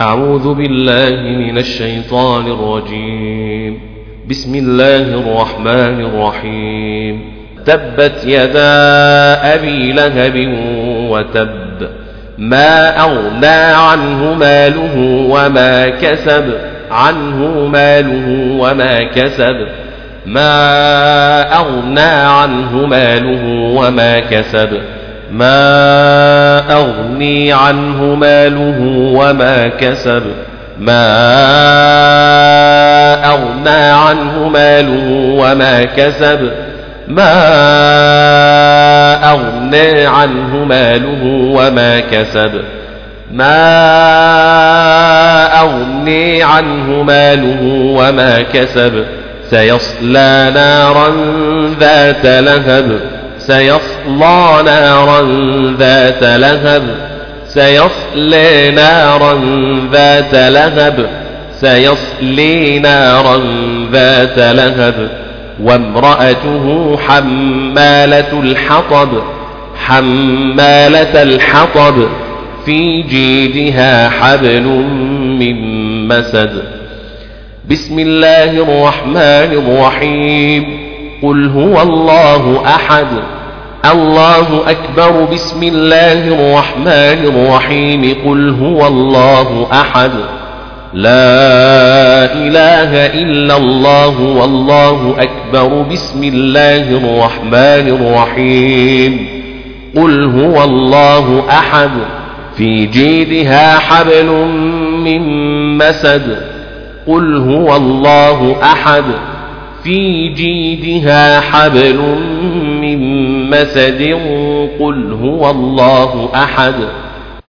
أعوذ بالله من الشيطان الرجيم. بسم الله الرحمن الرحيم. تبت يدا أبي لهب وتب. ما أغنى عنه ماله وما كسب. عنه ماله وما كسب. ما أغنى عنه ماله وما كسب. ما أغني عنه ماله وما كسب ما أغنى عنه ماله وما كسب ما أغنى عنه ماله وما كسب ما أغني عنه ماله وما كسب سيصلى نارا ذات لهب سيصلى نارا ذات لهب. سيصلي نارا ذات لهب. سيصلي نارا ذات لهب. وامرأته حمالة الحطب. حمالة الحطب. في جيدها حبل من مسد. بسم الله الرحمن الرحيم. قل هو الله أحد. الله أكبر بسم الله الرحمن الرحيم قل هو الله أحد لا إله إلا الله والله أكبر بسم الله الرحمن الرحيم قل هو الله أحد في جيدها حبل من مسد قل هو الله أحد في جيدها حبل من مسد قل هو الله أحد